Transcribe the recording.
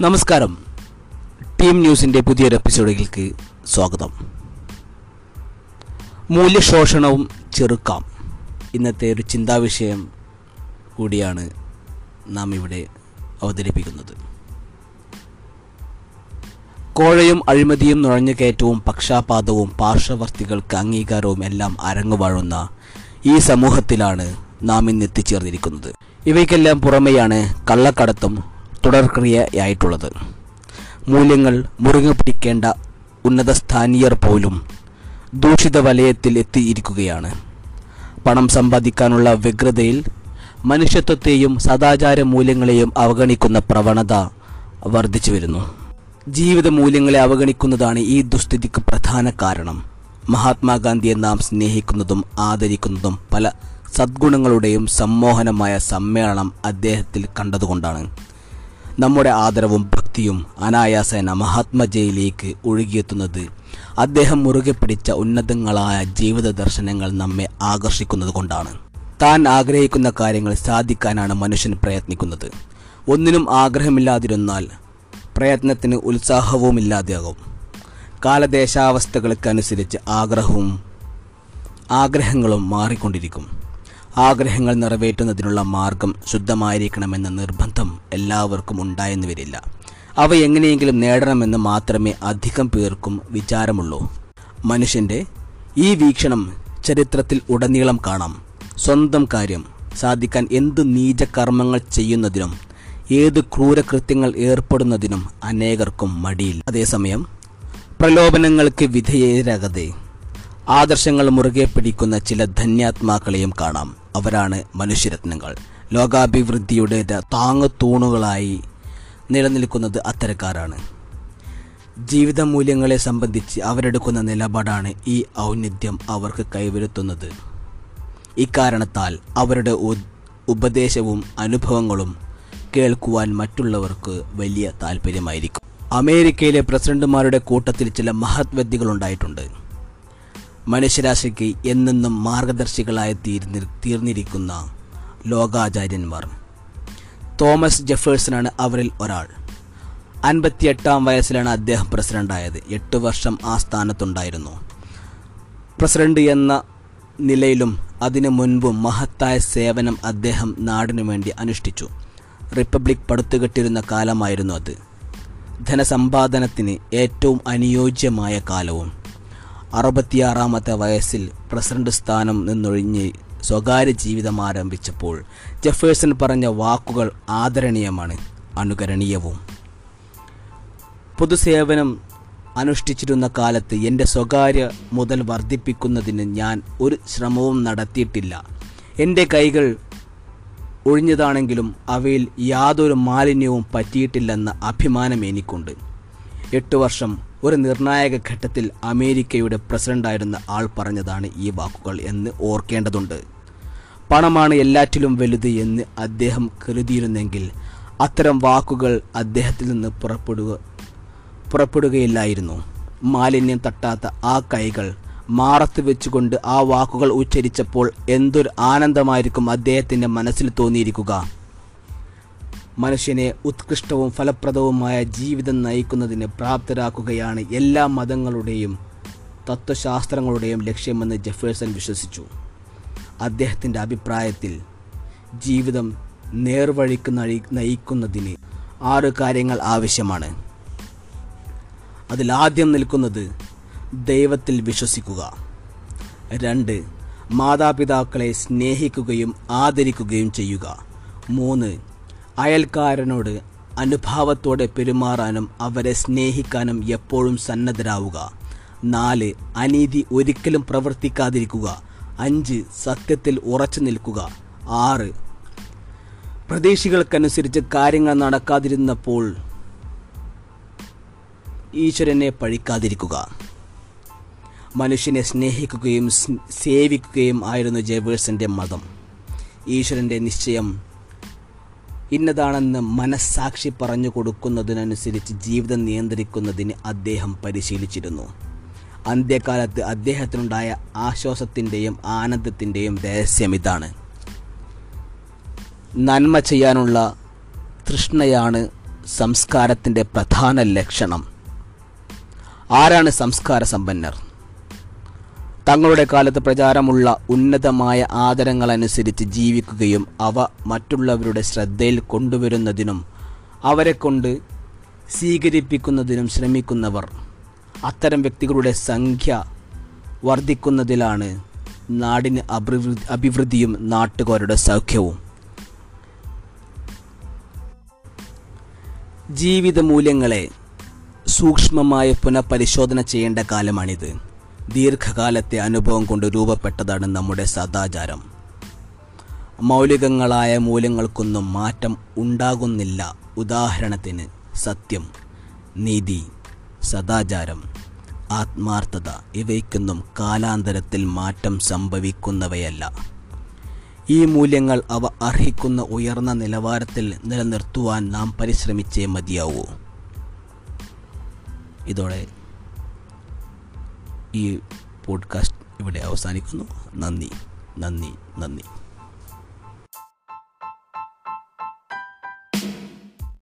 നമസ്കാരം. ടീം ന്യൂസിന്റെ പുതിയൊരു എപ്പിസോഡിലേക്ക് സ്വാഗതം. മൂല്യശോഷണവും ചെറുക്കാം. ഇന്നത്തെ ഒരു ചിന്താവിഷയം കൂടിയാണ് നാം ഇവിടെ അവതരിപ്പിക്കുന്നത്. കോഴയും അഴിമതിയും നുഴഞ്ഞുകയറ്റവും പക്ഷാപാതവും പാർശ്വവർത്തികൾക്ക് അംഗീകാരവും എല്ലാം അരങ്ങുവാഴുന്ന ഈ സമൂഹത്തിലാണ് നാം ഇന്ന് എത്തിച്ചേർന്നിരിക്കുന്നത്. ഇവയ്ക്കെല്ലാം പുറമെയാണ് കള്ളക്കടത്തും തുടർക്രിയയായിട്ടുള്ളത്. മൂല്യങ്ങൾ മുറുകെ പിടിക്കേണ്ട ഉന്നത സ്ഥാനീയർ പോലും ദൂഷിത വലയത്തിൽ എത്തിയിരിക്കുകയാണ്. പണം സമ്പാദിക്കാനുള്ള വ്യഗ്രതയിൽ മനുഷ്യത്വത്തെയും സദാചാര മൂല്യങ്ങളെയും അവഗണിക്കുന്ന പ്രവണത വർദ്ധിച്ചു വരുന്നു ജീവിത മൂല്യങ്ങളെ അവഗണിക്കുന്നതാണ് ഈ ദുസ്ഥിതിക്ക് പ്രധാന കാരണം. മഹാത്മാഗാന്ധിയെ നാം സ്നേഹിക്കുന്നതും ആദരിക്കുന്നതും പല സദ്ഗുണങ്ങളുടെയും സമ്മോഹനമായ സമ്മേളനം അദ്ദേഹത്തിൽ കണ്ടതുകൊണ്ടാണ്. നമ്മുടെ ആദരവും ഭക്തിയും അനായാസേന മഹാത്മജയിലേക്ക് ഒഴുകിയെത്തുന്നത്. അദ്ദേഹം മുറുകെ പിടിച്ച ഉന്നതങ്ങളായ ജീവിത ദർശനങ്ങൾ നമ്മെ ആകർഷിക്കുന്നത് കൊണ്ടാണ്. താൻ ആഗ്രഹിക്കുന്ന കാര്യങ്ങൾ സാധിക്കാനാണ് മനുഷ്യൻ പ്രയത്നിക്കുന്നത്. ഒന്നിനും ആഗ്രഹമില്ലാതിരുന്നാൽ പ്രയത്നത്തിന് ഉത്സാഹവുമില്ലാതെയാകും കാലദേശാവസ്ഥകൾക്കനുസരിച്ച് ആഗ്രഹവും ആഗ്രഹങ്ങളും മാറിക്കൊണ്ടിരിക്കും. ആഗ്രഹങ്ങൾ നിറവേറ്റുന്നതിനുള്ള മാർഗം ശുദ്ധമായിരിക്കണമെന്ന നിർബന്ധം എല്ലാവർക്കും ഉണ്ടായെന്ന് വരില്ല. അവ എങ്ങനെയെങ്കിലും നേടണമെന്ന് മാത്രമേ അധികം പേർക്കും വിചാരമുള്ളൂ. മനുഷ്യന്റെ ഈ വീക്ഷണം ചരിത്രത്തിൽ ഉടനീളം കാണാം. സ്വന്തം കാര്യം സാധിക്കാൻ എന്ത് നീചകർമ്മങ്ങൾ ചെയ്യുന്നതിനും ഏത് ക്രൂരകൃത്യങ്ങൾ ഏർപ്പെടുന്നതിനും അനേകർക്കും മടിയിൽ അതേസമയം പ്രലോഭനങ്ങൾക്ക് വിധേയരാകതെ ആദർശങ്ങൾ മുറുകെ പിടിക്കുന്ന ചില ധന്യാത്മാക്കളെയും കാണാം. അവരാണ് മനുഷ്യരത്നങ്ങൾ. ലോകാഭിവൃദ്ധിയുടെ താങ്ങു തൂണുകളായി നിലനിൽക്കുന്നത് അത്തരക്കാരാണ്. ജീവിത മൂല്യങ്ങളെ സംബന്ധിച്ച് അവരെടുക്കുന്ന നിലപാടാണ് ഈ ഔന്നിത്യം അവർക്ക് കൈവരുത്തുന്നത്. ഇക്കാരണത്താൽ അവരുടെ ഉപദേശവും അനുഭവങ്ങളും കേൾക്കുവാൻ മറ്റുള്ളവർക്ക് വലിയ താല്പര്യമായിരിക്കും അമേരിക്കയിലെ പ്രസിഡന്റുമാരുടെ കൂട്ടത്തിൽ ചില മഹത് വ്യക്തികളുണ്ടായിട്ടുണ്ട് മനുഷ്യരാശിക്ക് എന്നെന്നും മാർഗദർശികളായി തീർന്നി തീർന്നിരിക്കുന്ന ലോകാചാര്യന്മാർ. തോമസ് ജെഫേഴ്സനാണ് അവരിൽ ഒരാൾ. അൻപത്തിയെട്ടാം വയസ്സിലാണ് അദ്ദേഹം പ്രസിഡന്റായത്. എട്ട് വർഷം ആ സ്ഥാനത്തുണ്ടായിരുന്നു. പ്രസിഡന്റ് എന്ന നിലയിലും അതിനു മുൻപും മഹത്തായ സേവനം അദ്ദേഹം നാടിനു വേണ്ടി അനുഷ്ഠിച്ചു. റിപ്പബ്ലിക് പടുത്തുകെട്ടിരുന്ന കാലമായിരുന്നു അത്. ധനസമ്പാദനത്തിന് ഏറ്റവും അനുയോജ്യമായ കാലവും അറുപത്തിയാറാമത്തെ വയസ്സിൽ പ്രസിഡന്റ് സ്ഥാനം നിന്നൊഴിഞ്ഞ് സ്വകാര്യ ജീവിതം ആരംഭിച്ചപ്പോൾ ജെഫേഴ്സൺ പറഞ്ഞ വാക്കുകൾ ആദരണീയമാണ് അനുകരണീയവും. പൊതുസേവനം അനുഷ്ഠിച്ചിരുന്ന കാലത്ത് എന്റെ സ്വകാര്യ മുതൽ വർദ്ധിപ്പിക്കുന്നതിന് ഞാൻ ഒരു ശ്രമവും നടത്തിയിട്ടില്ല. എന്റെ കൈകൾ ഒഴിഞ്ഞതാണെങ്കിലും അവയിൽ യാതൊരു മാലിന്യവും പറ്റിയിട്ടില്ലെന്ന അഭിമാനം എനിക്കുണ്ട്. എട്ട് വർഷം ഒരു നിർണായക ഘട്ടത്തിൽ അമേരിക്കയുടെ പ്രസിഡന്റായിരുന്ന ആൾ പറഞ്ഞതാണ് ഈ വാക്കുകൾ എന്ന് ഓർക്കേണ്ടതുണ്ട്. പണമാണ് എല്ലാറ്റിലും വലുത് എന്ന് അദ്ദേഹം കരുതിയിരുന്നെങ്കിൽ അത്തരം വാക്കുകൾ അദ്ദേഹത്തിൽ നിന്ന് പുറപ്പെടുക പുറപ്പെടുകയില്ലായിരുന്നു. മാലിന്യം തട്ടാത്ത ആ കൈകൾ മാറത്ത് വെച്ചുകൊണ്ട് ആ വാക്കുകൾ ഉച്ചരിച്ചപ്പോൾ എന്തൊരു ആനന്ദമായിരിക്കും അദ്ദേഹത്തിന്റെ മനസ്സിൽ തോന്നിയിരിക്കുക. മനുഷ്യനെ ഉത്കൃഷ്ടവും ഫലപ്രദവുമായ ജീവിതം നയിക്കുന്നതിന് പ്രാപ്തരാക്കുകയാണ് എല്ലാ മതങ്ങളുടെയും തത്വശാസ്ത്രങ്ങളുടെയും ലക്ഷ്യമെന്ന് ജെഫേഴ്സൺ വിശ്വസിച്ചു. അദ്ദേഹത്തിന്റെ അഭിപ്രായത്തിൽ ജീവിതം നേർവഴിക്ക് നയി നയിക്കുന്നതിന് ആറ് കാര്യങ്ങൾ ആവശ്യമാണ്. അതിലാദ്യം നിൽക്കുന്നത് ദൈവത്തിൽ വിശ്വസിക്കുക. രണ്ട് മാതാപിതാക്കളെ സ്നേഹിക്കുകയും ആദരിക്കുകയും ചെയ്യുക. മൂന്ന് അയൽക്കാരനോട് അനുഭാവത്തോടെ പെരുമാറാനും അവരെ സ്നേഹിക്കാനും എപ്പോഴും സന്നദ്ധരാവുക. നാല് അനീതി ഒരിക്കലും പ്രവർത്തിക്കാതിരിക്കുക. അഞ്ച് സത്യത്തിൽ ഉറച്ചു നിൽക്കുക. ആറ് പ്രതീക്ഷകൾക്കനുസരിച്ച് കാര്യങ്ങൾ നടക്കാതിരുന്നപ്പോൾ ഈശ്വരനെ പഴിക്കാതിരിക്കുക. മനുഷ്യനെ സ്നേഹിക്കുകയും സേവിക്കുകയും ആയിരുന്നു ജയവേഴ്സിന്റെ മതം. ഈശ്വരന്റെ നിശ്ചയം ഇന്നതാണെന്ന് മനസ്സാക്ഷി പറഞ്ഞു കൊടുക്കുന്നതിനനുസരിച്ച് ജീവിതം നിയന്ത്രിക്കുന്നതിന് അദ്ദേഹം പരിശീലിച്ചിരുന്നു. അന്ത്യകാലത്ത് അദ്ദേഹത്തിനുണ്ടായ ആശ്വാസത്തിന്റെയും ആനന്ദത്തിന്റെയും രഹസ്യം ഇതാണ്. നന്മ ചെയ്യാനുള്ള തൃഷ്ണയാണ് സംസ്കാരത്തിന്റെ പ്രധാന ലക്ഷണം. ആരാണ് സംസ്കാര സമ്പന്നർ തങ്ങളുടെ കാലത്ത് പ്രചാരമുള്ള ഉന്നതമായ ആദരങ്ങളനുസരിച്ച് ജീവിക്കുകയും അവ മറ്റുള്ളവരുടെ ശ്രദ്ധയിൽ കൊണ്ടുവരുന്നതിനും അവരെ കൊണ്ട് സ്വീകരിപ്പിക്കുന്നതിനും ശ്രമിക്കുന്നവർ അത്തരം വ്യക്തികളുടെ സംഖ്യ വർദ്ധിക്കുന്നതിലാണ് നാടിന് അഭിവൃദ്ധി അഭിവൃദ്ധിയും നാട്ടുകാരുടെ സൗഖ്യവും. ജീവിത മൂല്യങ്ങളെ സൂക്ഷ്മമായ പുനഃപരിശോധന ചെയ്യേണ്ട കാലമാണിത്. ദീർഘകാലത്തെ അനുഭവം കൊണ്ട് രൂപപ്പെട്ടതാണ് നമ്മുടെ സദാചാരം. മൗലികങ്ങളായ മൂല്യങ്ങൾക്കൊന്നും മാറ്റം ഉണ്ടാകുന്നില്ല. ഉദാഹരണത്തിന് സത്യം നീതി സദാചാരം ആത്മാർത്ഥത ഇവയ്ക്കൊന്നും കാലാന്തരത്തിൽ മാറ്റം സംഭവിക്കുന്നവയല്ല. ഈ മൂല്യങ്ങൾ അവ അർഹിക്കുന്ന ഉയർന്ന നിലവാരത്തിൽ നിലനിർത്തുവാൻ നാം പരിശ്രമിച്ചേ മതിയാവൂ. ഇതോടെ ഈ പോഡ്കാസ്റ്റ് ഇവിടെ അവസാനിക്കുന്നു. നന്ദി നന്ദി നന്ദി.